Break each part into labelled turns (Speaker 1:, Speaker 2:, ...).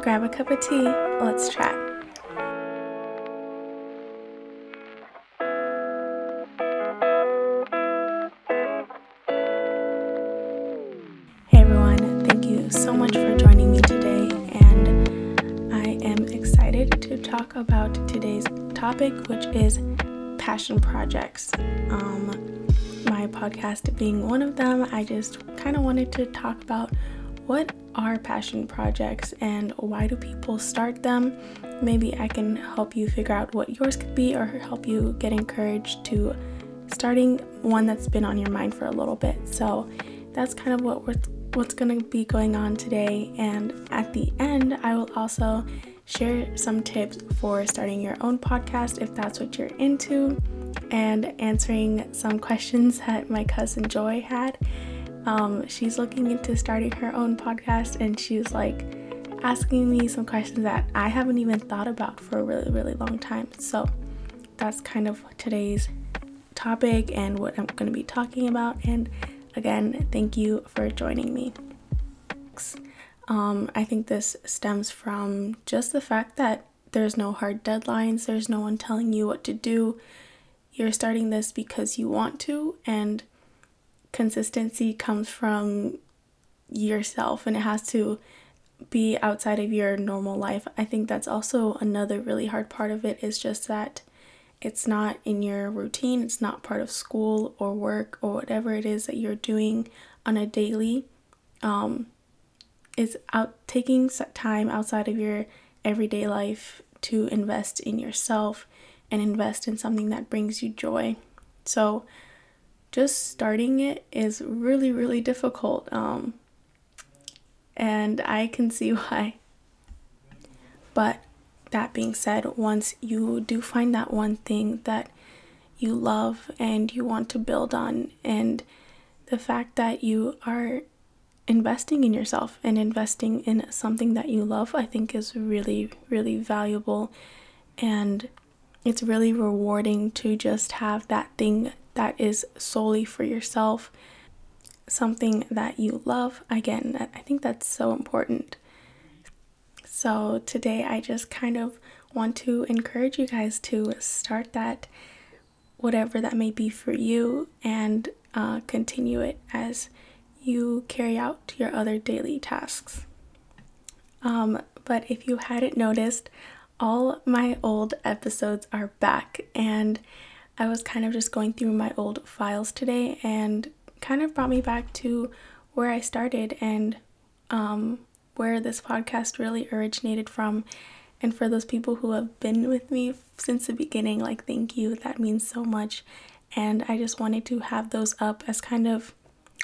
Speaker 1: grab a cup of tea, let's chat. Hey everyone, thank you so much for joining me today, and I am excited to talk about today's topic, which is passion projects. Um, my podcast being one of them, I just kind of wanted to talk about what are passion projects and why do people start them. Maybe I can help you figure out what yours could be or help you get encouraged to starting one that's been on your mind for a little bit. So that's kind of what we're what's going to be going on today and at the end I will also share some tips for starting your own podcast if that's what you're into and answering some questions that my cousin Joy had um, she's looking into starting her own podcast and she's like asking me some questions that I haven't even thought about for a really, really long time. So that's kind of today's topic and what I'm going to be talking about. And again, thank you for joining me. Um, I think this stems from just the fact that there's no hard deadlines, there's no one telling you what to do. You're starting this because you want to, and consistency comes from yourself and it has to be outside of your normal life. I think that's also another really hard part of it is just that it's not in your routine, it's not part of school or work or whatever it is that you're doing on a daily. Um, it's out taking time outside of your everyday life to invest in yourself and invest in something that brings you joy. So just starting it is really, really difficult. Um, and I can see why. But that being said, once you do find that one thing that you love and you want to build on, and the fact that you are investing in yourself and investing in something that you love, I think is really, really valuable. And it's really rewarding to just have that thing that is solely for yourself, something that you love. Again, I think that's so important. So, today I just kind of want to encourage you guys to start that, whatever that may be for you, and uh, continue it as you carry out your other daily tasks. Um, but if you hadn't noticed, all my old episodes are back, and I was kind of just going through my old files today and kind of brought me back to where I started and um, where this podcast really originated from. And for those people who have been with me since the beginning, like, thank you. That means so much. And I just wanted to have those up as kind of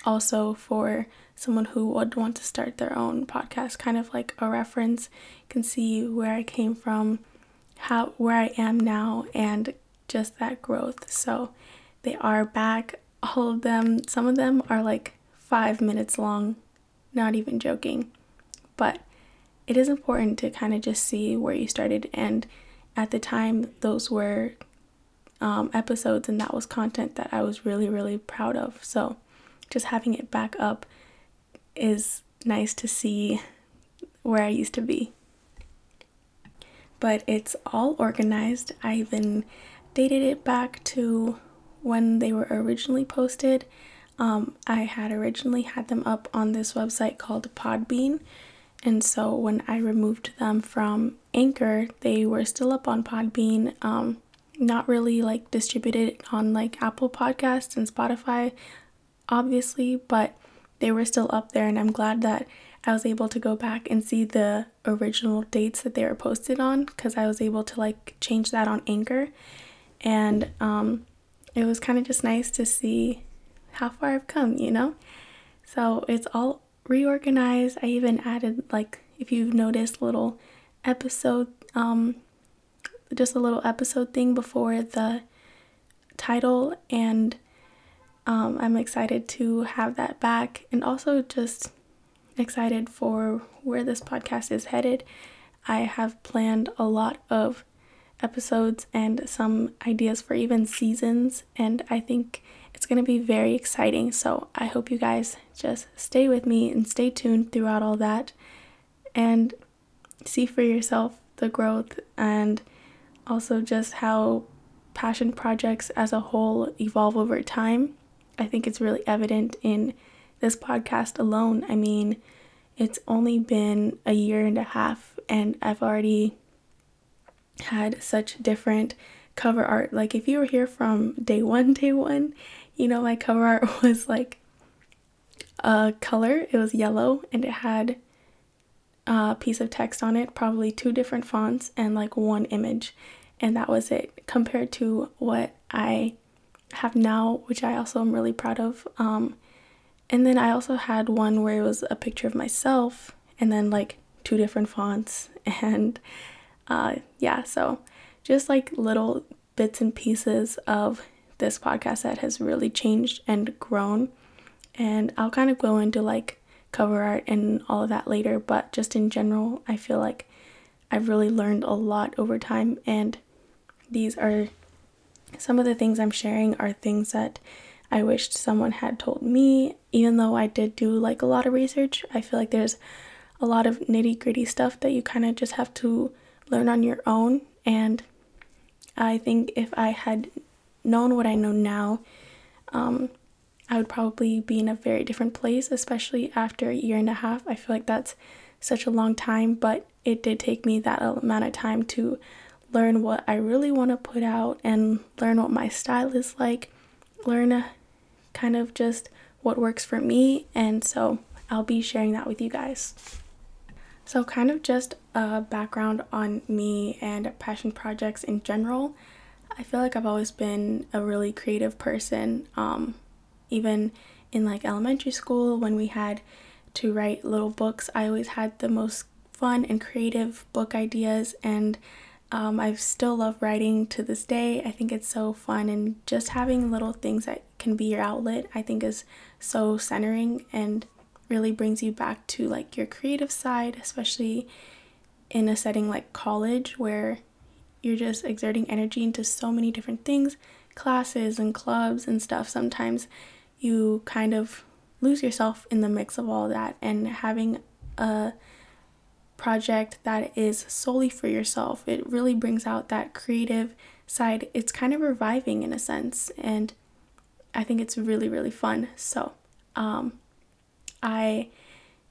Speaker 1: also for someone who would want to start their own podcast, kind of like a reference. You can see where I came from, how where I am now, and just that growth. So they are back. All of them, some of them are like five minutes long, not even joking. But it is important to kind of just see where you started. And at the time, those were um, episodes and that was content that I was really, really proud of. So just having it back up is nice to see where I used to be. But it's all organized. I even dated it back to when they were originally posted. Um, I had originally had them up on this website called Podbean, and so when I removed them from Anchor, they were still up on Podbean. Um, not really like distributed on like Apple Podcasts and Spotify, obviously, but they were still up there, and I'm glad that I was able to go back and see the original dates that they were posted on because I was able to like change that on Anchor and um, it was kind of just nice to see how far I've come, you know? So it's all reorganized. I even added, like, if you've noticed, little episode, um, just a little episode thing before the title, and um, I'm excited to have that back and also just excited for where this podcast is headed. I have planned a lot of episodes and some ideas for even seasons, and I think it's going to be very exciting. So I hope you guys just stay with me and stay tuned throughout all that. And see for yourself the growth and also just how passion projects as a whole evolve over time. I think it's really evident in this podcast alone. I mean, it's only been a year and a half, and I've already had such different cover art. Like, if you were here from day one, day one, you know, my cover art was like a color, it was yellow, and it had a piece of text on it, probably two different fonts, and like one image. And that was it compared to what I have now, which I also am really proud of. Um, and then I also had one where it was a picture of myself and then like two different fonts. And uh, yeah, so just like little bits and pieces of this podcast that has really changed and grown. And I'll kind of go into like cover art and all of that later, but just in general, I feel like I've really learned a lot over time. And these are some of the things I'm sharing are things that I wished someone had told me, even though I did do like a lot of research. I feel like there's a lot of nitty gritty stuff that you kind of just have to learn on your own. And I think if I had known what I know now, um, I would probably be in a very different place, especially after a year and a half. I feel like that's such a long time, but it did take me that amount of time to learn what I really want to put out and learn what my style is like, learn kind of just what works for me. And so I'll be sharing that with you guys. So, kind of just a background on me and passion projects in general. I feel like I've always been a really creative person. Um, even in like elementary school, when we had to write little books, I always had the most fun and creative book ideas, and um, I still love writing to this day. I think it's so fun, and just having little things that can be your outlet, I think, is so centering and really brings you back to like your creative side, especially in a setting like college where you're just exerting energy into so many different things, classes and clubs and stuff. Sometimes you kind of lose yourself in the mix of all that, and having a project that is solely for yourself, it really brings out that creative side. It's kind of reviving in a sense, and I think it's really, really fun. So, um, I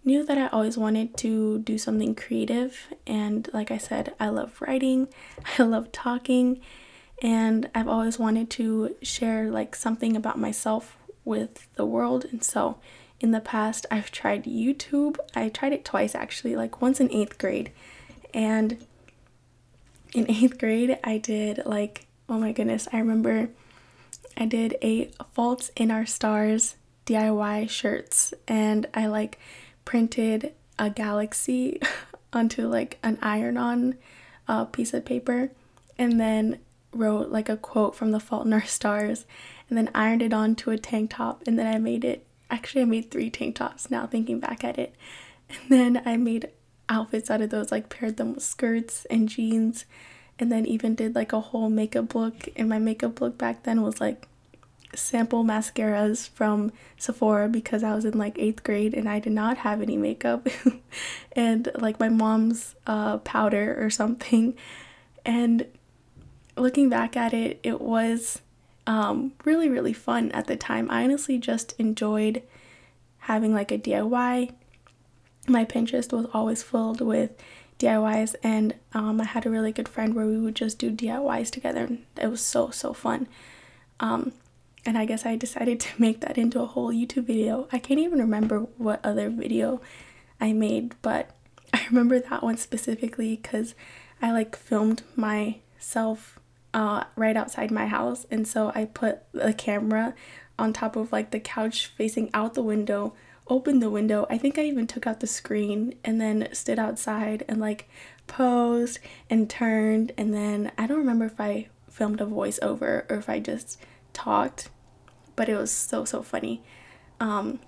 Speaker 1: knew that I always wanted to do something creative, and like I said, I love writing, I love talking, and I've always wanted to share like something about myself with the world. And so, in the past, I've tried YouTube. I tried it twice actually, like once in eighth grade, and in eighth grade, I did like oh my goodness, I remember I did a Faults in Our Stars DIY shirts and I like printed a galaxy onto like an iron on uh, piece of paper and then wrote like a quote from the Fault in Our Stars and then ironed it onto a tank top and then I made it actually I made three tank tops now thinking back at it and then I made outfits out of those like paired them with skirts and jeans and then even did like a whole makeup look and my makeup look back then was like sample mascaras from Sephora because I was in like eighth grade and I did not have any makeup and like my mom's uh, powder or something. And looking back at it, it was um, really, really fun at the time. I honestly just enjoyed having like a DIY. My Pinterest was always filled with DIYs, and um, I had a really good friend where we would just do DIYs together, and it was so, so fun. Um, and I guess I decided to make that into a whole YouTube video. I can't even remember what other video I made, but I remember that one specifically because I like filmed myself uh, right outside my house, and so I put the camera on top of like the couch facing out the window, opened the window. I think I even took out the screen and then stood outside and like posed and turned, and then I don't remember if I filmed a voiceover or if I just talked, but it was so so funny. Um,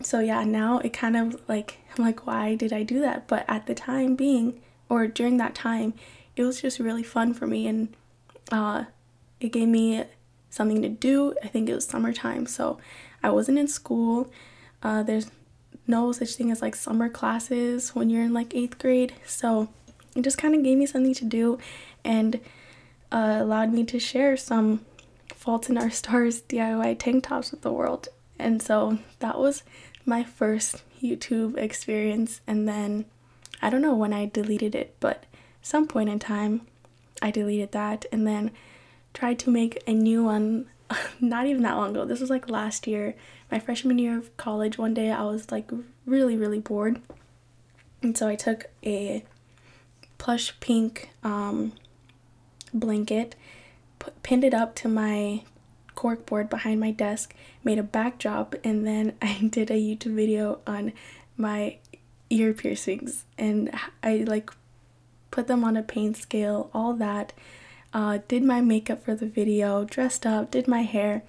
Speaker 1: so yeah, now it kind of like I'm like, why did I do that? But at the time being, or during that time, it was just really fun for me, and uh, it gave me something to do. I think it was summertime, so I wasn't in school. Uh, there's no such thing as like summer classes when you're in like eighth grade. So it just kind of gave me something to do and uh, allowed me to share some Fault in Our Stars DIY tank tops with the world. And so that was my first YouTube experience. And then I don't know when I deleted it, but some point in time I deleted that and then tried to make a new one not even that long ago. This was like last year, my freshman year of college. One day I was like really, really bored. And so I took a plush pink um, blanket, put, pinned it up to my corkboard behind my desk, made a backdrop, and then I did a YouTube video on my ear piercings. And I like put them on a pain scale, all that. Uh, did my makeup for the video, dressed up, did my hair,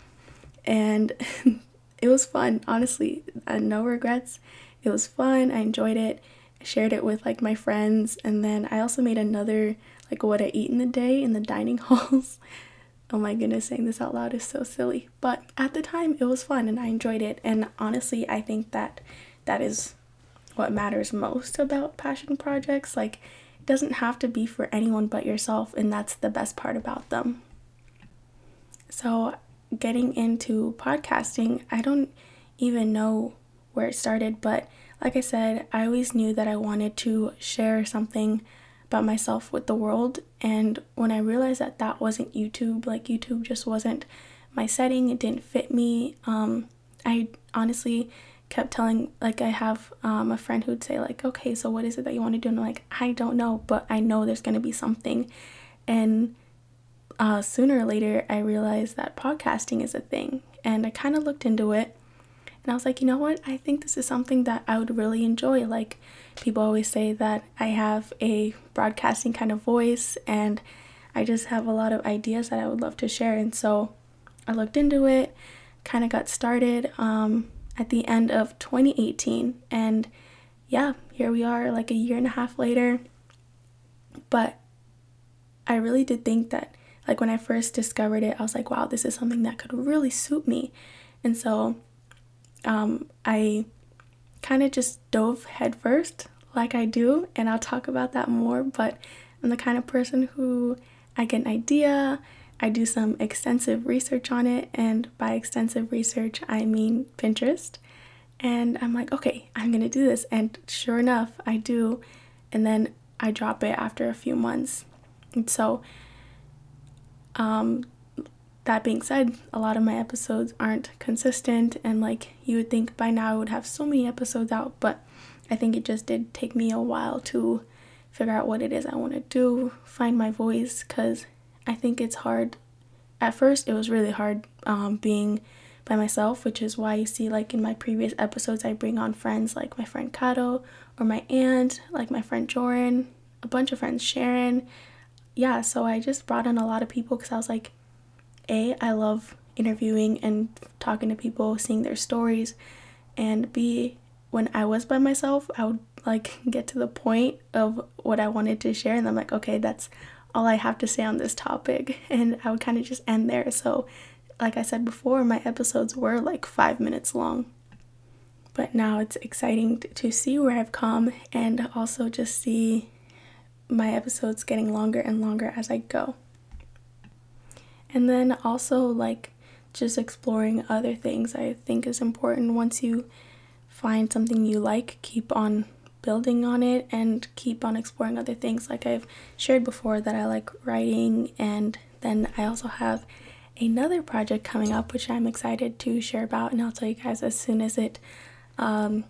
Speaker 1: and it was fun. Honestly, uh, no regrets. It was fun. I enjoyed it. Shared it with like my friends, and then I also made another like what I eat in the day in the dining halls. oh my goodness, saying this out loud is so silly. But at the time, it was fun and I enjoyed it. And honestly, I think that that is what matters most about passion projects. Like, it doesn't have to be for anyone but yourself, and that's the best part about them. So, getting into podcasting, I don't even know where it started, but like I said, I always knew that I wanted to share something about myself with the world. And when I realized that that wasn't YouTube, like YouTube just wasn't my setting, it didn't fit me, um, I honestly kept telling like i have um, a friend who'd say like okay so what is it that you want to do? And i'm like i don't know but i know there's going to be something. And uh, sooner or later i realized that podcasting is a thing and i kind of looked into it and i was like you know what i think this is something that i would really enjoy like people always say that i have a broadcasting kind of voice and i just have a lot of ideas that i would love to share and so i looked into it kind of got started um, at the end of 2018. And yeah, here we are, like a year and a half later. But I really did think that, like, when I first discovered it, I was like, wow, this is something that could really suit me. And so um, I kind of just dove headfirst, like I do, and I'll talk about that more. But I'm the kind of person who I get an idea I do some extensive research on it, and by extensive research, I mean Pinterest. And I'm like, okay, I'm gonna do this. And sure enough, I do. And then I drop it after a few months. And so, um, that being said, a lot of my episodes aren't consistent, and like you would think by now I would have so many episodes out, but I think it just did take me a while to figure out what it is I want to do, find my voice, because I think it's hard. At first, it was really hard um, being by myself, which is why you see, like in my previous episodes, I bring on friends like my friend Kato or my aunt, like my friend Joran, a bunch of friends, Sharon. Yeah, so I just brought in a lot of people because I was like, A, I love interviewing and talking to people, seeing their stories, and B, when I was by myself, I would like get to the point of what I wanted to share, and I'm like, okay, that's all I have to say on this topic. And I would kind of just end there. So, like I said before, my episodes were like five minutes long. But now it's exciting to see where I've come and also just see my episodes getting longer and longer as I go. And then also, like, just exploring other things I think is important. Once you find something you like, keep on building on it and keep on exploring other things. Like I've shared before, that I like writing, and then I also have another project coming up, which I'm excited to share about, and I'll tell you guys as soon as it um,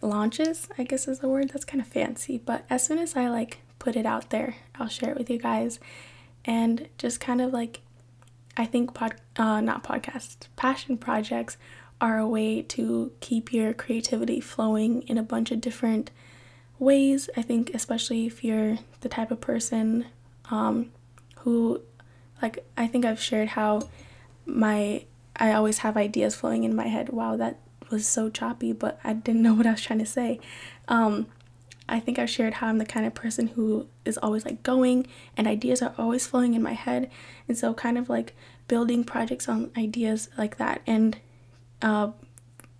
Speaker 1: launches. I guess is the word that's kind of fancy, but as soon as I like put it out there, I'll share it with you guys, and just kind of like I think pod uh, not podcasts, passion projects are a way to keep your creativity flowing in a bunch of different ways. I think, especially if you're the type of person um, who, like, I think I've shared how my I always have ideas flowing in my head. Wow, that was so choppy, but I didn't know what I was trying to say. Um, I think I've shared how I'm the kind of person who is always like going and ideas are always flowing in my head. And so, kind of like building projects on ideas like that and uh,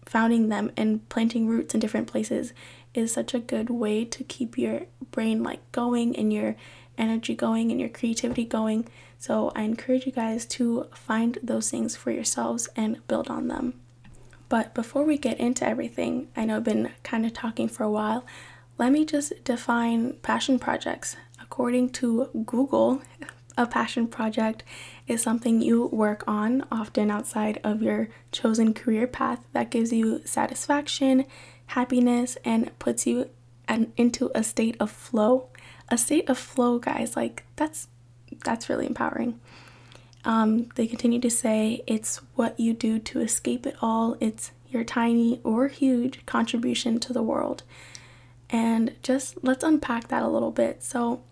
Speaker 1: founding them and planting roots in different places is such a good way to keep your brain like going and your energy going and your creativity going. So I encourage you guys to find those things for yourselves and build on them. But before we get into everything, I know I've been kind of talking for a while. Let me just define passion projects. According to Google, a passion project is something you work on, often outside of your chosen career path, that gives you satisfaction, happiness, and puts you an, into a state of flow. A state of flow, guys, like that's that's really empowering. Um, they continue to say it's what you do to escape it all, it's your tiny or huge contribution to the world. And just let's unpack that a little bit. So,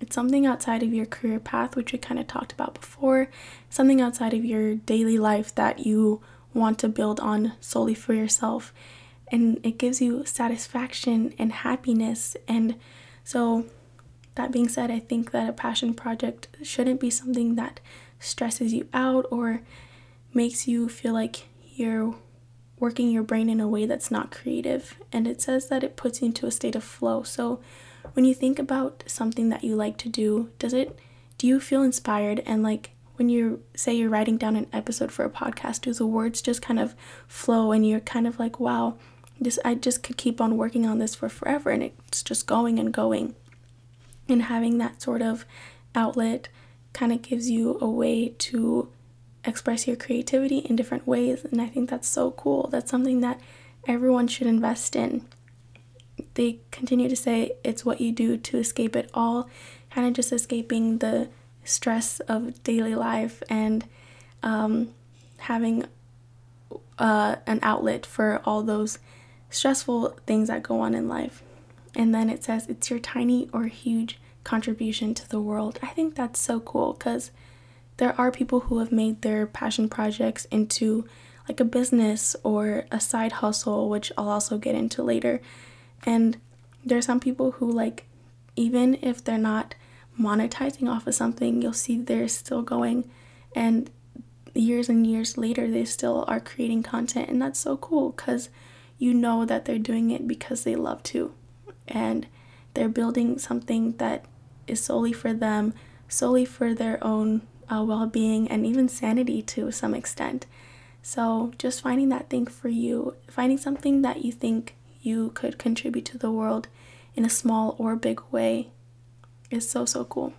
Speaker 1: it's something outside of your career path, which we kind of talked about before, something outside of your daily life that you want to build on solely for yourself. And it gives you satisfaction and happiness. And so, that being said, I think that a passion project shouldn't be something that stresses you out or makes you feel like you're working your brain in a way that's not creative. And it says that it puts you into a state of flow. So when you think about something that you like to do, does it do you feel inspired and like when you say you're writing down an episode for a podcast, do the words just kind of flow and you're kind of like, wow, this I just could keep on working on this for forever and it's just going and going. And having that sort of outlet kind of gives you a way to express your creativity in different ways. And I think that's so cool. That's something that everyone should invest in. They continue to say it's what you do to escape it all, kind of just escaping the stress of daily life and um, having uh, an outlet for all those stressful things that go on in life. And then it says it's your tiny or huge contribution to the world. I think that's so cool because there are people who have made their passion projects into like a business or a side hustle, which I'll also get into later. And there are some people who, like, even if they're not monetizing off of something, you'll see they're still going. And years and years later, they still are creating content. And that's so cool because you know that they're doing it because they love to. And they're building something that is solely for them, solely for their own uh, well being, and even sanity to some extent. So, just finding that thing for you, finding something that you think you could contribute to the world in a small or big way is so, so cool.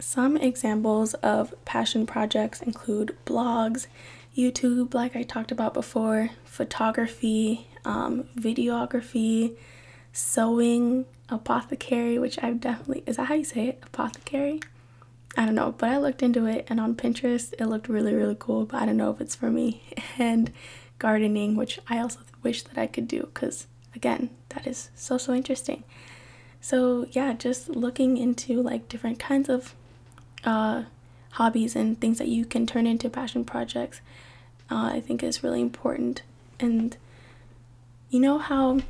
Speaker 1: Some examples of passion projects include blogs, YouTube, like I talked about before, photography, um, videography, sewing, apothecary, which I've definitely, is that how you say it? Apothecary? I don't know, but I looked into it and on Pinterest it looked really, really cool, but I don't know if it's for me. And gardening, which I also wish that I could do because, again, that is so, so interesting. So, yeah, just looking into like different kinds of uh, hobbies and things that you can turn into passion projects, uh, I think is really important. And you know how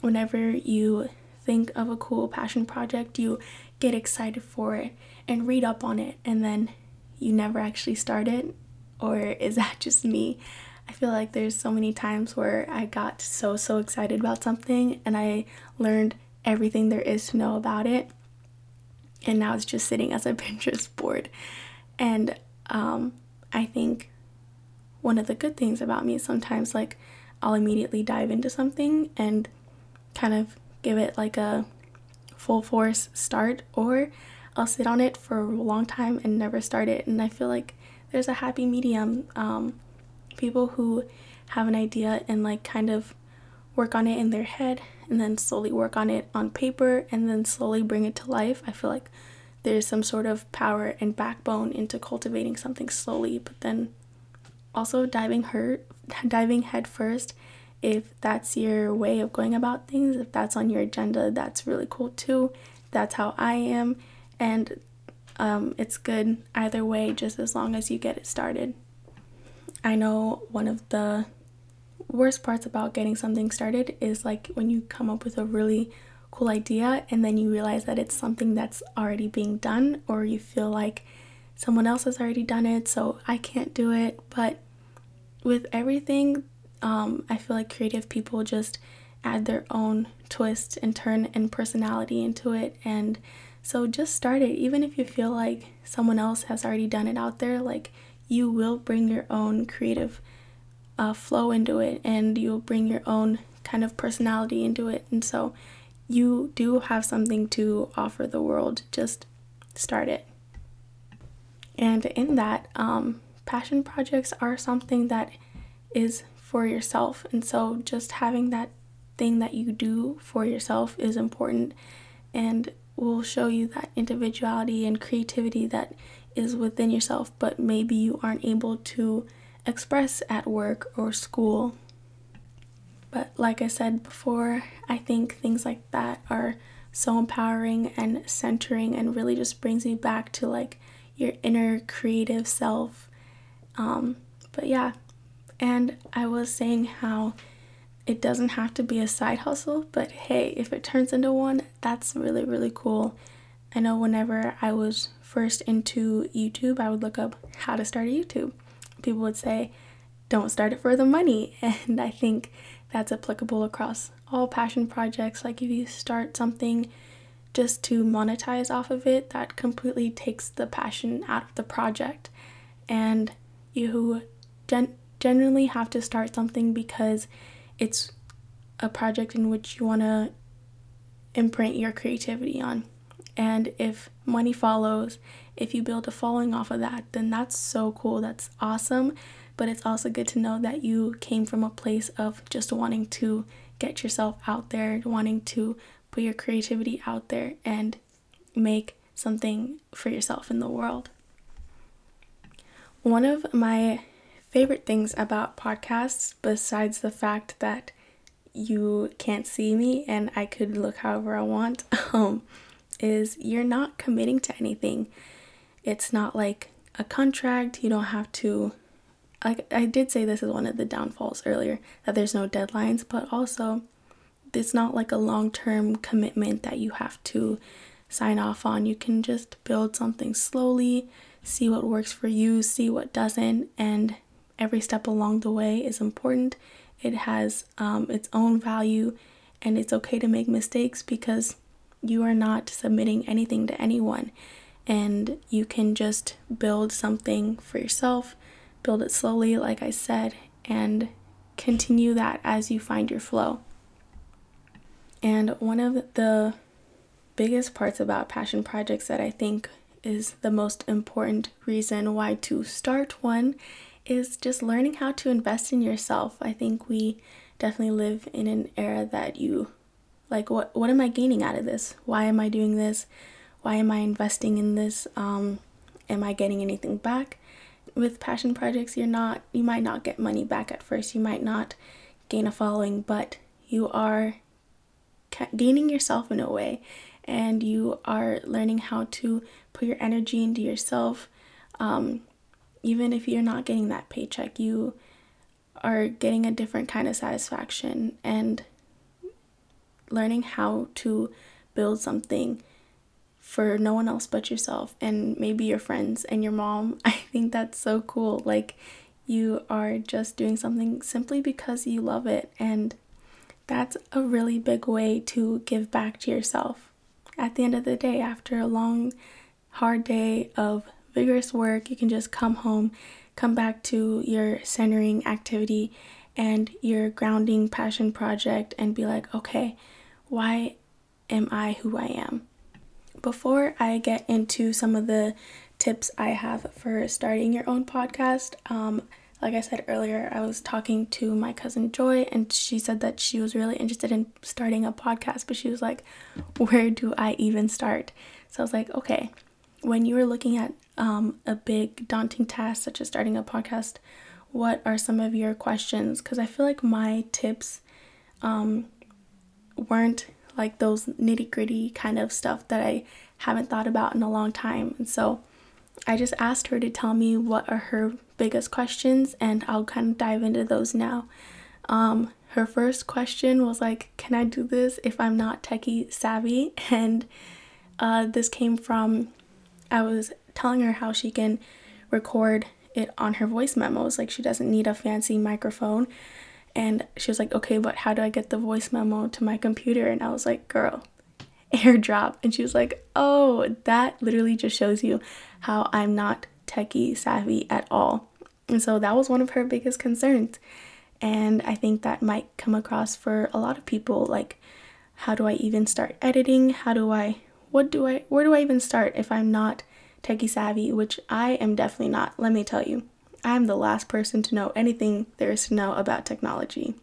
Speaker 1: whenever you think of a cool passion project, you get excited for it and read up on it, and then you never actually start it? Or is that just me? I feel like there's so many times where I got so, so excited about something and I learned everything there is to know about it. And now it's just sitting as a Pinterest board. And um, I think one of the good things about me is sometimes like I'll immediately dive into something and kind of give it like a full force start, or I'll sit on it for a long time and never start it. And I feel like there's a happy medium. Um, people who have an idea and like kind of work on it in their head and then slowly work on it on paper and then slowly bring it to life. I feel like there's some sort of power and backbone into cultivating something slowly, but then also diving her diving head first if that's your way of going about things, if that's on your agenda, that's really cool too. That's how I am. And um, it's good either way, just as long as you get it started. I know one of the worst parts about getting something started is like when you come up with a really cool idea and then you realize that it's something that's already being done, or you feel like someone else has already done it, so I can't do it. But with everything Um, I feel like creative people just add their own twist and turn and personality into it. And so just start it. Even if you feel like someone else has already done it out there, like you will bring your own creative uh, flow into it and you'll bring your own kind of personality into it. And so you do have something to offer the world. Just start it. And in that, um, passion projects are something that is for yourself. And so just having that thing that you do for yourself is important and will show you that individuality and creativity that is within yourself, but maybe you aren't able to express at work or school. But like I said before, I think things like that are so empowering and centering and really just brings me back to like your inner creative self. Um, but yeah, and I was saying how it doesn't have to be a side hustle, but hey, if it turns into one, that's really, really cool. I know whenever I was first into YouTube, I would look up how to start a YouTube. People would say, don't start it for the money. And I think that's applicable across all passion projects. Like if you start something just to monetize off of it, that completely takes the passion out of the project. And you gen- genuinely have to start something because it's a project in which you want to imprint your creativity on. And if money follows, if you build a following off of that, then that's so cool. That's awesome. But it's also good to know that you came from a place of just wanting to get yourself out there, wanting to put your creativity out there and make something for yourself in the world. One of my favorite things about podcasts, besides the fact that you can't see me and I could look however I want, um, is you're not committing to anything. It's not like a contract. You don't have to. Like I did say, this is one of the downfalls earlier that there's no deadlines, but also it's not like a long term commitment that you have to sign off on. You can just build something slowly, see what works for you, see what doesn't, and every step along the way is important. It has um, its own value, and it's okay to make mistakes because you are not submitting anything to anyone. And you can just build something for yourself, build it slowly, like I said, and continue that as you find your flow. And one of the biggest parts about passion projects that I think is the most important reason why to start one is just learning how to invest in yourself. I think we definitely live in an era that you like what what am I gaining out of this? Why am I doing this? Why am I investing in this? Um, am I getting anything back? With passion projects, you're not you might not get money back at first. You might not gain a following, but you are gaining yourself in a way and you are learning how to put your energy into yourself um, even if you're not getting that paycheck, you are getting a different kind of satisfaction and learning how to build something for no one else but yourself and maybe your friends and your mom. I think that's so cool. Like you are just doing something simply because you love it and that's a really big way to give back to yourself. At the end of the day, after a long, hard day of vigorous work, you can just come home, come back to your centering activity and your grounding passion project and be like, okay, why am I who I am? Before I get into some of the tips I have for starting your own podcast, um, like I said earlier, I was talking to my cousin Joy, and she said that she was really interested in starting a podcast, but she was like, Where do I even start? So I was like, Okay, when you were looking at um, a big daunting task such as starting a podcast, what are some of your questions? Because I feel like my tips um, weren't like those nitty gritty kind of stuff that I haven't thought about in a long time. And so I just asked her to tell me what are her biggest questions, and I'll kind of dive into those now. Um, her first question was like, Can I do this if I'm not techie savvy? And uh, this came from I was telling her how she can record it on her voice memos. Like she doesn't need a fancy microphone. And she was like, okay, but how do I get the voice memo to my computer? And I was like, girl, airdrop. And she was like, oh, that literally just shows you how I'm not techie savvy at all. And so that was one of her biggest concerns. And I think that might come across for a lot of people like, how do I even start editing? How do I, what do I, where do I even start if I'm not techie savvy, which I am definitely not, let me tell you. I'm the last person to know anything there is to know about technology.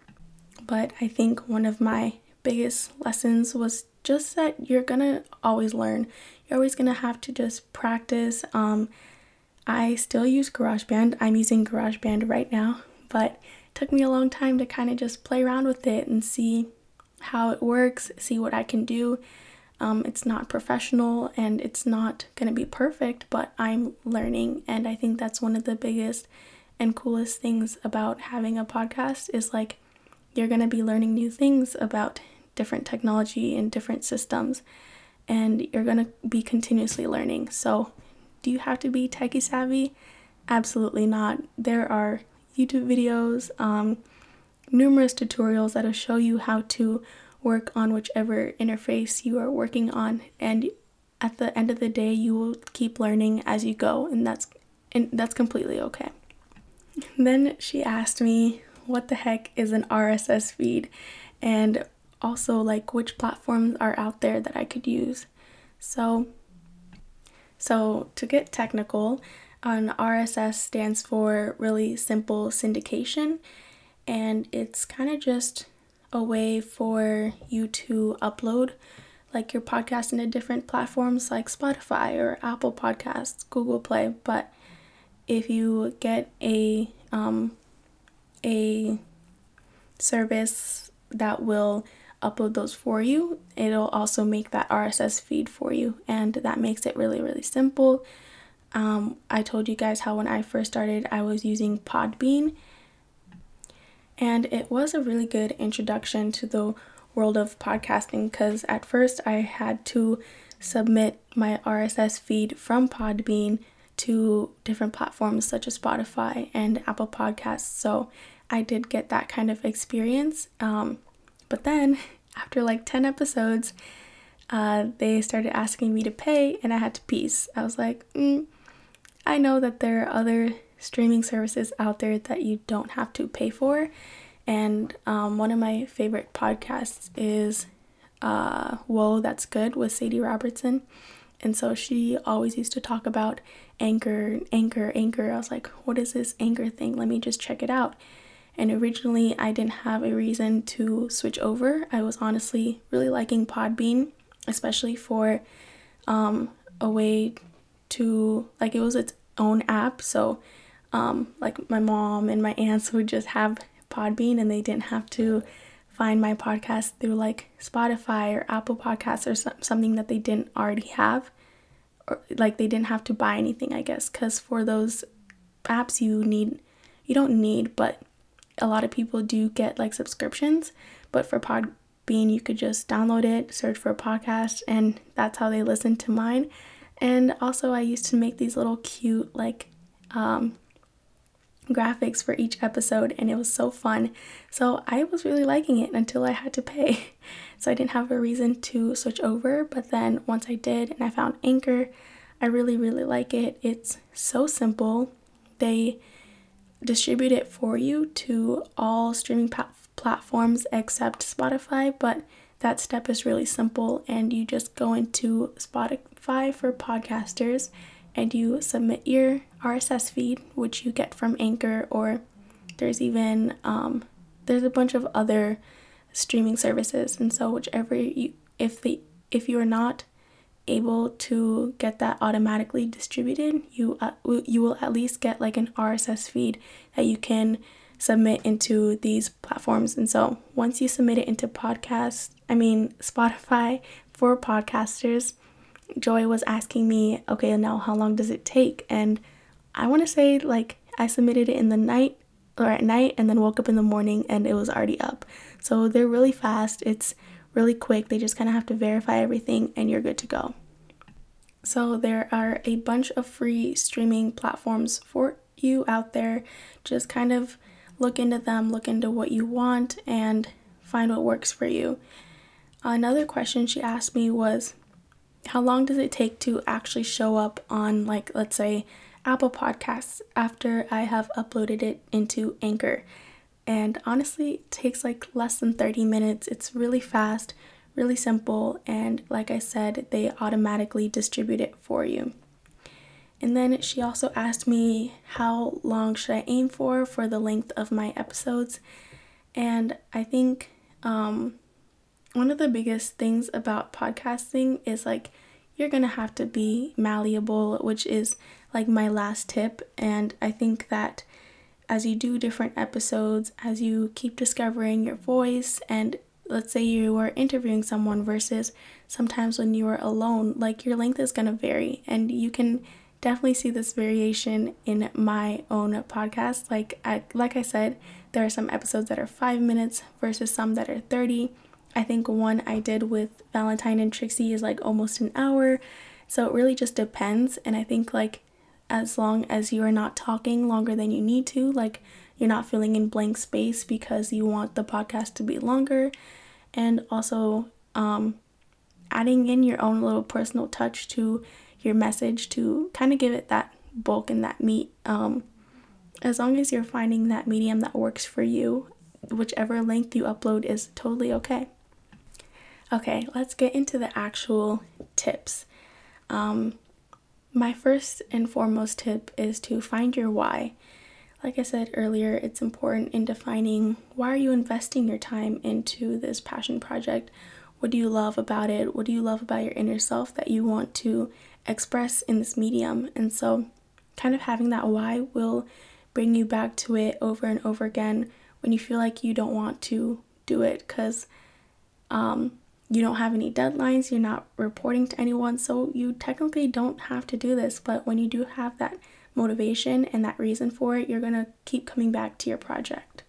Speaker 1: But I think one of my biggest lessons was just that you're gonna always learn. You're always gonna have to just practice. Um, I still use GarageBand. I'm using GarageBand right now, but it took me a long time to kind of just play around with it and see how it works, see what I can do. Um, it's not professional and it's not going to be perfect, but I'm learning. And I think that's one of the biggest and coolest things about having a podcast is like you're going to be learning new things about different technology and different systems. And you're going to be continuously learning. So, do you have to be techie savvy? Absolutely not. There are YouTube videos, um, numerous tutorials that'll show you how to work on whichever interface you are working on and at the end of the day you will keep learning as you go and that's and that's completely okay. Then she asked me what the heck is an RSS feed and also like which platforms are out there that I could use. So so to get technical, an RSS stands for really simple syndication and it's kind of just a way for you to upload like your podcast into different platforms like Spotify or Apple Podcasts, Google Play. But if you get a um, a service that will upload those for you, it'll also make that RSS feed for you, and that makes it really really simple. Um, I told you guys how when I first started, I was using Podbean and it was a really good introduction to the world of podcasting because at first I had to submit my RSS feed from Podbean to different platforms such as Spotify and Apple Podcasts. So I did get that kind of experience. Um, but then after like 10 episodes, uh, they started asking me to pay and I had to piece. I was like, mm, I know that there are other streaming services out there that you don't have to pay for. And um, one of my favorite podcasts is uh, Whoa, That's Good with Sadie Robertson. And so she always used to talk about Anchor, Anchor, Anchor. I was like, what is this Anchor thing? Let me just check it out. And originally, I didn't have a reason to switch over. I was honestly really liking Podbean, especially for um, a way to, like, it was its own app. So um, like my mom and my aunts would just have Podbean and they didn't have to find my podcast through like Spotify or Apple Podcasts or so- something that they didn't already have. Or like they didn't have to buy anything, I guess, because for those apps you need, you don't need, but a lot of people do get like subscriptions. But for Podbean, you could just download it, search for a podcast, and that's how they listen to mine. And also, I used to make these little cute like um, graphics for each episode and it was so fun. So I was really liking it until I had to pay. So I didn't have a reason to switch over, but then once I did and I found Anchor, I really really like it. It's so simple. They distribute it for you to all streaming platforms except Spotify, but that step is really simple and you just go into Spotify for podcasters and you submit your RSS feed, which you get from Anchor, or there's even um, there's a bunch of other streaming services, and so whichever you if the if you are not able to get that automatically distributed, you uh, you will at least get like an RSS feed that you can submit into these platforms. And so once you submit it into podcast, I mean Spotify for podcasters, Joy was asking me, okay, now how long does it take? And I want to say like I submitted it in the night or at night and then woke up in the morning and it was already up. So they're really fast. It's really quick. They just kind of have to verify everything and you're good to go. So there are a bunch of free streaming platforms for you out there. Just kind of look into them, look into what you want, and find what works for you. Another question she asked me was how long does it take to actually show up on, like, let's say, Apple Podcasts after I have uploaded it into Anchor? And honestly, it takes like less than 30 minutes. It's really fast, really simple, and like I said, they automatically distribute it for you. And then she also asked me how long should I aim for for the length of my episodes. And I think um, one of the biggest things about podcasting is like you're gonna have to be malleable, which is like my last tip. And I think that as you do different episodes, as you keep discovering your voice, and let's say you are interviewing someone versus sometimes when you are alone, like your length is gonna vary, and you can definitely see this variation in my own podcast. Like I, like I said, there are some episodes that are five minutes versus some that are 30. I think one I did with Valentine and Trixie is like almost an hour. So it really just depends. And I think like as long as you are not talking longer than you need to, like you're not filling in blank space because you want the podcast to be longer, and also um, adding in your own little personal touch to your message to kind of give it that bulk and that meat. Um, as long as you're finding that medium that works for you, whichever length you upload is totally okay. Okay, let's get into the actual tips. Um, my first and foremost tip is to find your why. Like I said earlier, it's important in defining why are you investing your time into this passion project? What do you love about it? What do you love about your inner self that you want to express in this medium. And so, kind of having that why will bring you back to it over and over again when you feel like you don't want to do it because um, you don't have any deadlines, you're not reporting to anyone, so you technically don't have to do this. But when you do have that motivation and that reason for it, you're gonna keep coming back to your project.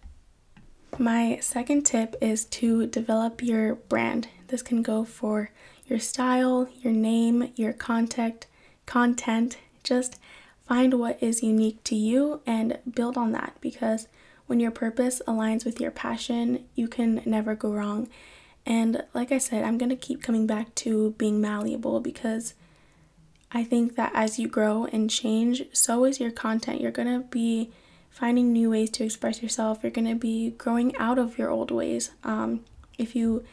Speaker 1: My second tip is to develop your brand. This can go for your style, your name, your contact, content. Just find what is unique to you and build on that because when your purpose aligns with your passion, you can never go wrong. And like I said, I'm going to keep coming back to being malleable because I think that as you grow and change, so is your content. You're going to be finding new ways to express yourself. You're going to be growing out of your old ways. Um, if you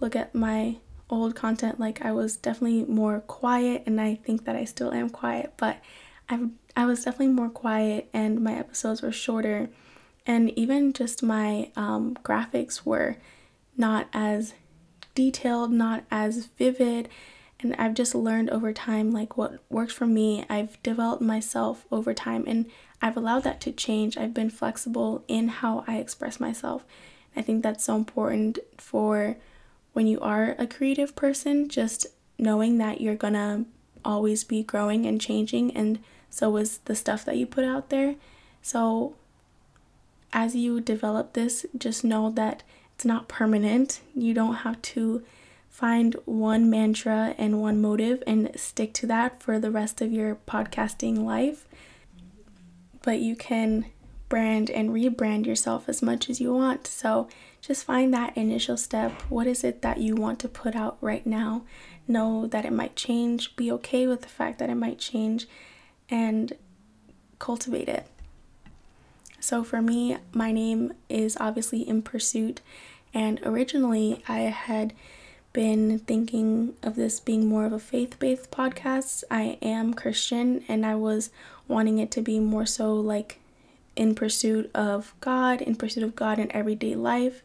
Speaker 1: look at my old content like I was definitely more quiet and I think that I still am quiet, but I I was definitely more quiet and my episodes were shorter and even just my um, graphics were not as detailed, not as vivid and I've just learned over time like what works for me. I've developed myself over time and I've allowed that to change. I've been flexible in how I express myself. I think that's so important for when you are a creative person, just knowing that you're gonna always be growing and changing, and so is the stuff that you put out there. So, as you develop this, just know that it's not permanent. You don't have to find one mantra and one motive and stick to that for the rest of your podcasting life. But you can brand and rebrand yourself as much as you want. So just find that initial step. What is it that you want to put out right now? Know that it might change, be okay with the fact that it might change, and cultivate it. So for me, my name is obviously In Pursuit, and originally I had been thinking of this being more of a faith based podcast. I am Christian, and I was wanting it to be more so like in pursuit of God, in pursuit of God in everyday life.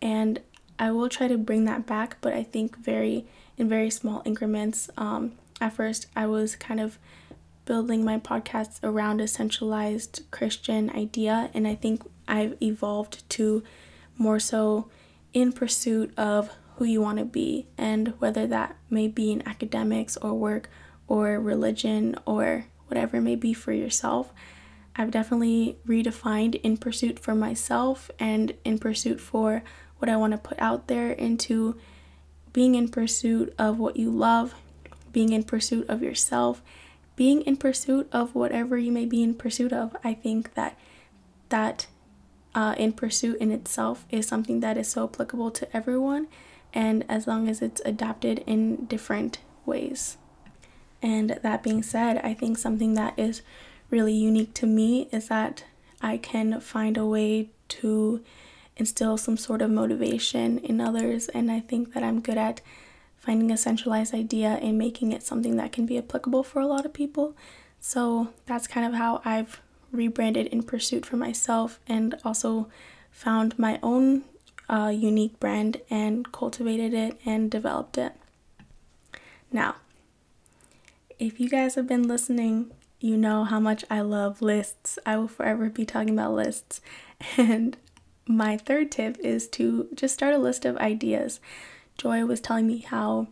Speaker 1: And I will try to bring that back, but I think very in very small increments. Um, at first, I was kind of building my podcasts around a centralized Christian idea, and I think I've evolved to more so in pursuit of who you want to be, and whether that may be in academics or work or religion or whatever it may be for yourself. I've definitely redefined in pursuit for myself and in pursuit for what I want to put out there into being in pursuit of what you love, being in pursuit of yourself, being in pursuit of whatever you may be in pursuit of. I think that that uh, in pursuit in itself is something that is so applicable to everyone, and as long as it's adapted in different ways. And that being said, I think something that is really unique to me is that I can find a way to instill some sort of motivation in others, and I think that I'm good at finding a centralized idea and making it something that can be applicable for a lot of people. So that's kind of how I've rebranded in pursuit for myself and also found my own uh, unique brand and cultivated it and developed it. Now, if you guys have been listening, you know how much I love lists. I will forever be talking about lists. And my third tip is to just start a list of ideas. Joy was telling me how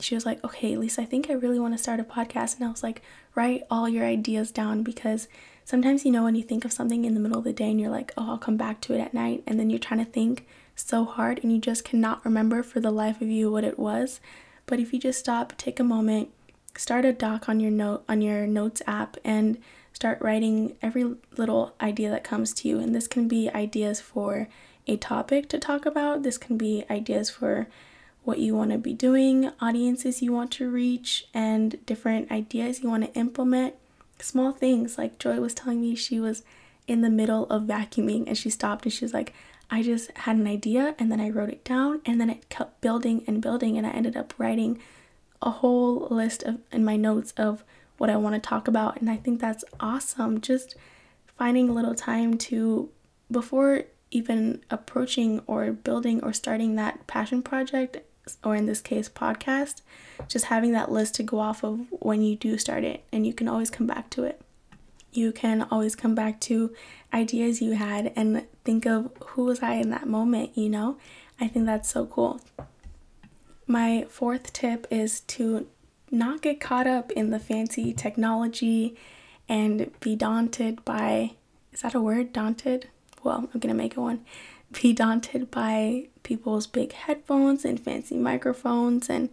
Speaker 1: she was like, okay, Lisa, I think I really want to start a podcast. And I was like, write all your ideas down because sometimes, you know, when you think of something in the middle of the day and you're like, oh, I'll come back to it at night. And then you're trying to think so hard and you just cannot remember for the life of you what it was. But if you just stop, take a moment, start a doc on your note on your notes app and start writing every little idea that comes to you. And this can be ideas for a topic to talk about. This can be ideas for what you want to be doing, audiences you want to reach, and different ideas you want to implement. Small things like Joy was telling me she was in the middle of vacuuming and she stopped and she was like, I just had an idea and then I wrote it down and then it kept building and building and I ended up writing a whole list of in my notes of what I want to talk about and I think that's awesome just finding a little time to before even approaching or building or starting that passion project or in this case, podcast, just having that list to go off of when you do start it, and you can always come back to it. You can always come back to ideas you had and think of who was I in that moment, you know? I think that's so cool. My fourth tip is to not get caught up in the fancy technology and be daunted by is that a word? Daunted? Well, I'm gonna make it one be daunted by people's big headphones and fancy microphones and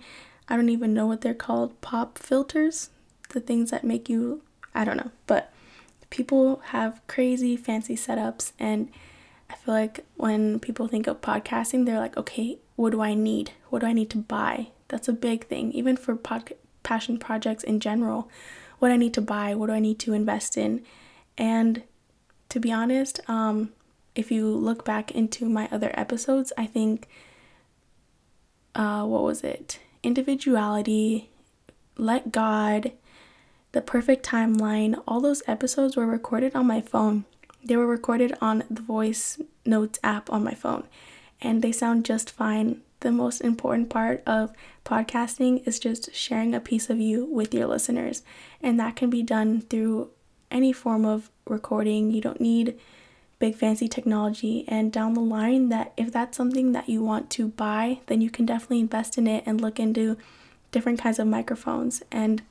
Speaker 1: I don't even know what they're called pop filters the things that make you I don't know but people have crazy fancy setups and I feel like when people think of podcasting they're like okay what do I need? What do I need to buy? That's a big thing even for pod- passion projects in general. What I need to buy what do I need to invest in? And to be honest um if you look back into my other episodes, I think, uh, what was it? Individuality, Let God, The Perfect Timeline, all those episodes were recorded on my phone. They were recorded on the voice notes app on my phone, and they sound just fine. The most important part of podcasting is just sharing a piece of you with your listeners, and that can be done through any form of recording. You don't need big fancy technology and down the line that if that's something that you want to buy then you can definitely invest in it and look into different kinds of microphones. And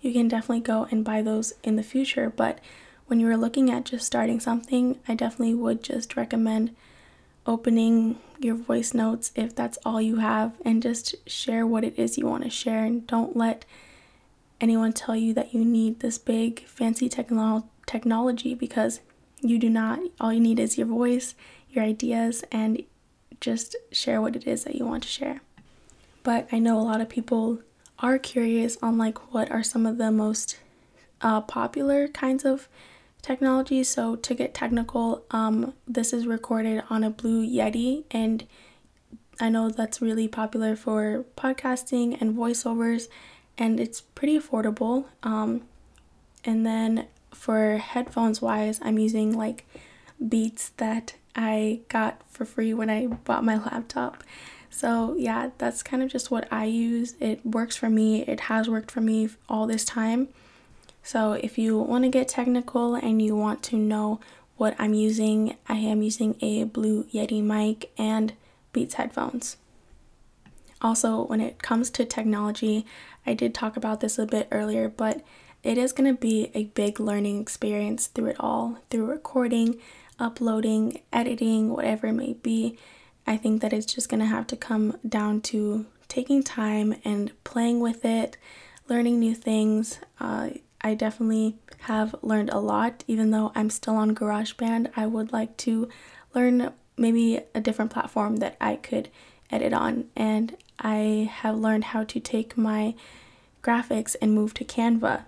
Speaker 1: you can definitely go and buy those in the future. But when you are looking at just starting something i definitely would just recommend opening your voice notes if that's all you have and just share what it is you want to share. And don't let anyone tell you that you need this big fancy technolo- technology because you do not. All you need is your voice, your ideas, and just share what it is that you want to share. But I know a lot of people are curious on like what are some of the most uh, popular kinds of technology. So to get technical, um, this is recorded on a Blue Yeti, and I know that's really popular for podcasting and voiceovers, and it's pretty affordable. Um, and then for headphones wise, I'm using like Beats that I got for free when I bought my laptop. So, yeah, that's kind of just what I use. It works for me, it has worked for me all this time. So, if you want to get technical and you want to know what I'm using, I am using a Blue Yeti mic and Beats headphones. Also, when it comes to technology, I did talk about this a bit earlier, but it is going to be a big learning experience through it all, through recording, uploading, editing, whatever it may be. I think that it's just going to have to come down to taking time and playing with it, learning new things. Uh, I definitely have learned a lot. Even though I'm still on GarageBand, I would like to learn maybe a different platform that I could edit on. And I have learned how to take my graphics and move to Canva.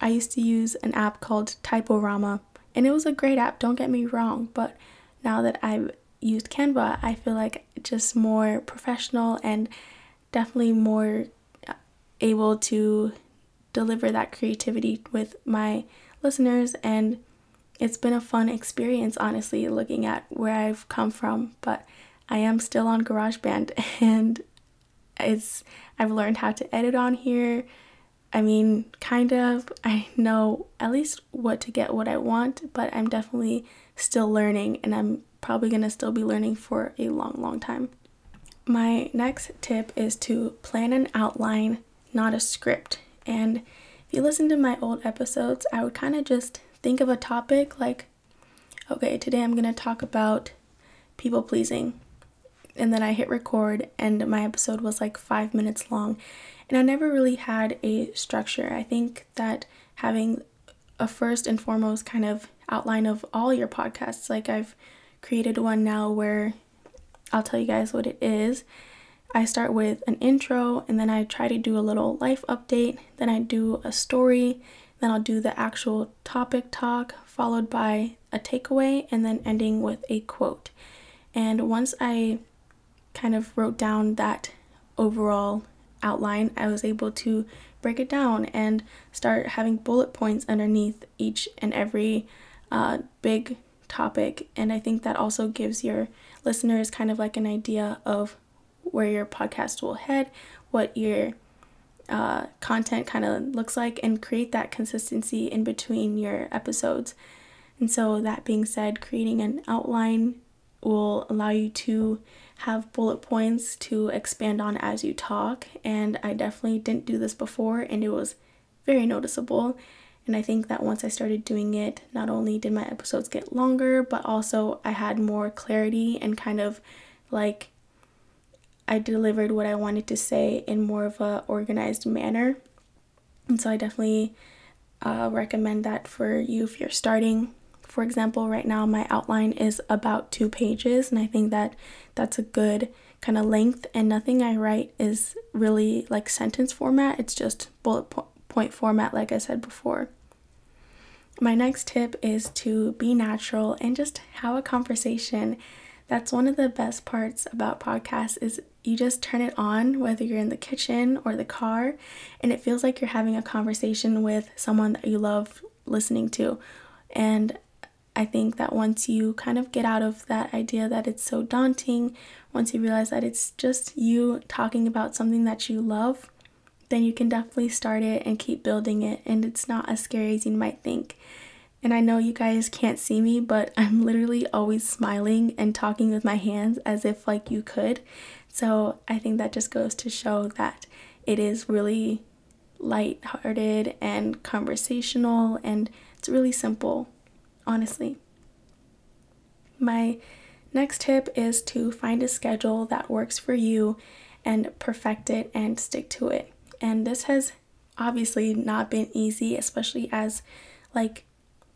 Speaker 1: I used to use an app called Typorama, and it was a great app, don't get me wrong, but now that I've used Canva, I feel like just more professional and definitely more uh, able to deliver that creativity with my listeners and it's been a fun experience honestly looking at where I've come from but I am still on GarageBand and it's I've learned how to edit on here I mean kind of. I know at least what to get what I want but I'm definitely still learning and I'm probably going to still be learning for a long long time. My next tip is to plan an outline not a script. And if you listen to my old episodes, I would kind of just think of a topic like, okay, today I'm going to talk about people pleasing. And then I hit record, and my episode was like five minutes long. And I never really had a structure. I think that having a first and foremost kind of outline of all your podcasts, like I've created one now where I'll tell you guys what it is I start with an intro and then I try to do a little life update, then I do a story, then I'll do the actual topic talk, followed by a takeaway, and then ending with a quote. And once I kind of wrote down that overall outline, I was able to break it down and start having bullet points underneath each and every uh, big topic. And I think that also gives your listeners kind of like an idea of where your podcast will head, what your uh, content kind of looks like, and create that consistency in between your episodes. And so, that being said, creating an outline will allow you to have bullet points to expand on as you talk. And I definitely didn't do this before, and it was very noticeable. And I think that once I started doing it, not only did my episodes get longer, but also I had more clarity and kind of like I delivered what I wanted to say in more of a organized manner. And so I definitely uh, recommend that for you if you're starting. For example, right now my outline is about two pages, and I think that that's a good kind of length. And nothing I write is really like sentence format, it's just bullet po- point format, like I said before. My next tip is to be natural and just have a conversation. That's one of the best parts about podcasts is you just turn it on whether you're in the kitchen or the car and it feels like you're having a conversation with someone that you love listening to and i think that once you kind of get out of that idea that it's so daunting once you realize that it's just you talking about something that you love then you can definitely start it and keep building it and it's not as scary as you might think and I know you guys can't see me, but I'm literally always smiling and talking with my hands as if like you could. So I think that just goes to show that it is really light-hearted and conversational and it's really simple, honestly. My next tip is to find a schedule that works for you and perfect it and stick to it. And this has obviously not been easy, especially as like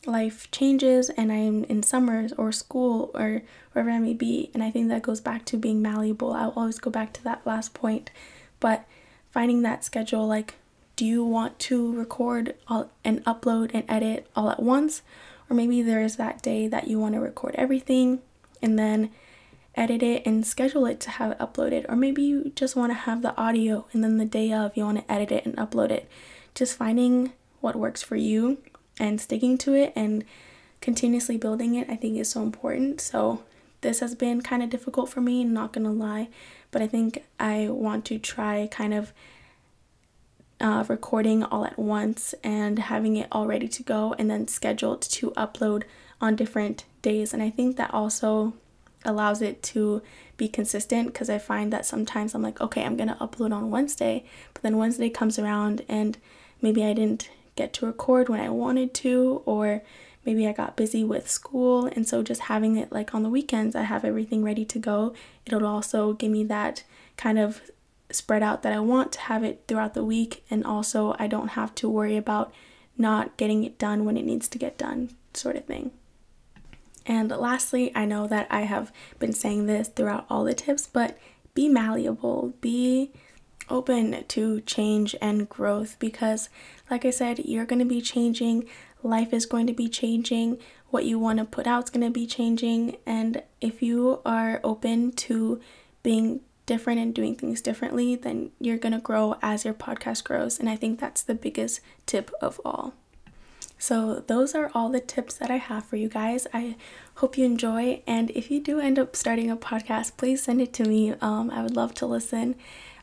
Speaker 1: life changes and I'm in summers or school or wherever I may be. And I think that goes back to being malleable. I'll always go back to that last point. But finding that schedule like, do you want to record all, and upload and edit all at once? Or maybe there is that day that you want to record everything and then edit it and schedule it to have it uploaded. Or maybe you just want to have the audio and then the day of you want to edit it and upload it. Just finding what works for you and sticking to it and continuously building it, I think is so important. So, this has been kind of difficult for me, not gonna lie, but I think I want to try kind of uh, recording all at once and having it all ready to go and then scheduled to upload on different days. And I think that also allows it to be consistent because I find that sometimes I'm like, okay, I'm gonna upload on Wednesday, but then Wednesday comes around and maybe I didn't get to record when I wanted to, or maybe I got busy with school. And so just having it like on the weekends, I have everything ready to go. It'll also give me that kind of spread out that I want to have it throughout the week. And also, I don't have to worry about not getting it done when it needs to get done, sort of thing. And lastly, I know that I have been saying this throughout all the tips, but be malleable, be open to change and growth because, like I said, you're going to be changing, life is going to be changing, what you want to put out is going to be changing. And if you are open to being different and doing things differently, then you're going to grow as your podcast grows. And I think that's the biggest tip of all. So, those are all the tips that I have for you guys. I hope you enjoy. And if you do end up starting a podcast, please send it to me. Um, I would love to listen.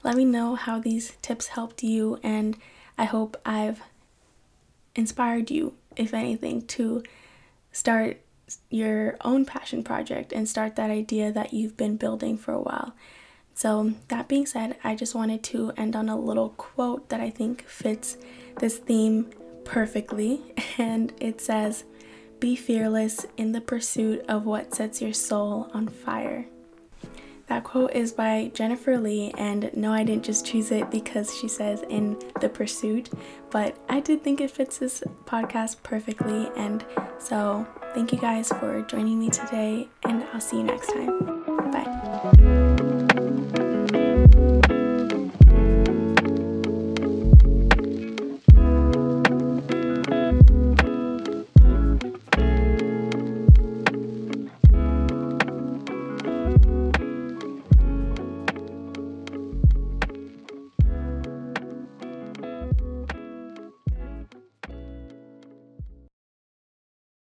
Speaker 1: Let me know how these tips helped you. And I hope I've inspired you, if anything, to start your own passion project and start that idea that you've been building for a while. So, that being said, I just wanted to end on a little quote that I think fits this theme perfectly, and it says, Be fearless in the pursuit of what sets your soul on fire. That quote is by Jennifer Lee, and no, I didn't just choose it because she says in the pursuit, but I did think it fits this podcast perfectly. And so, thank you guys for joining me today, and I'll see you next time. Bye.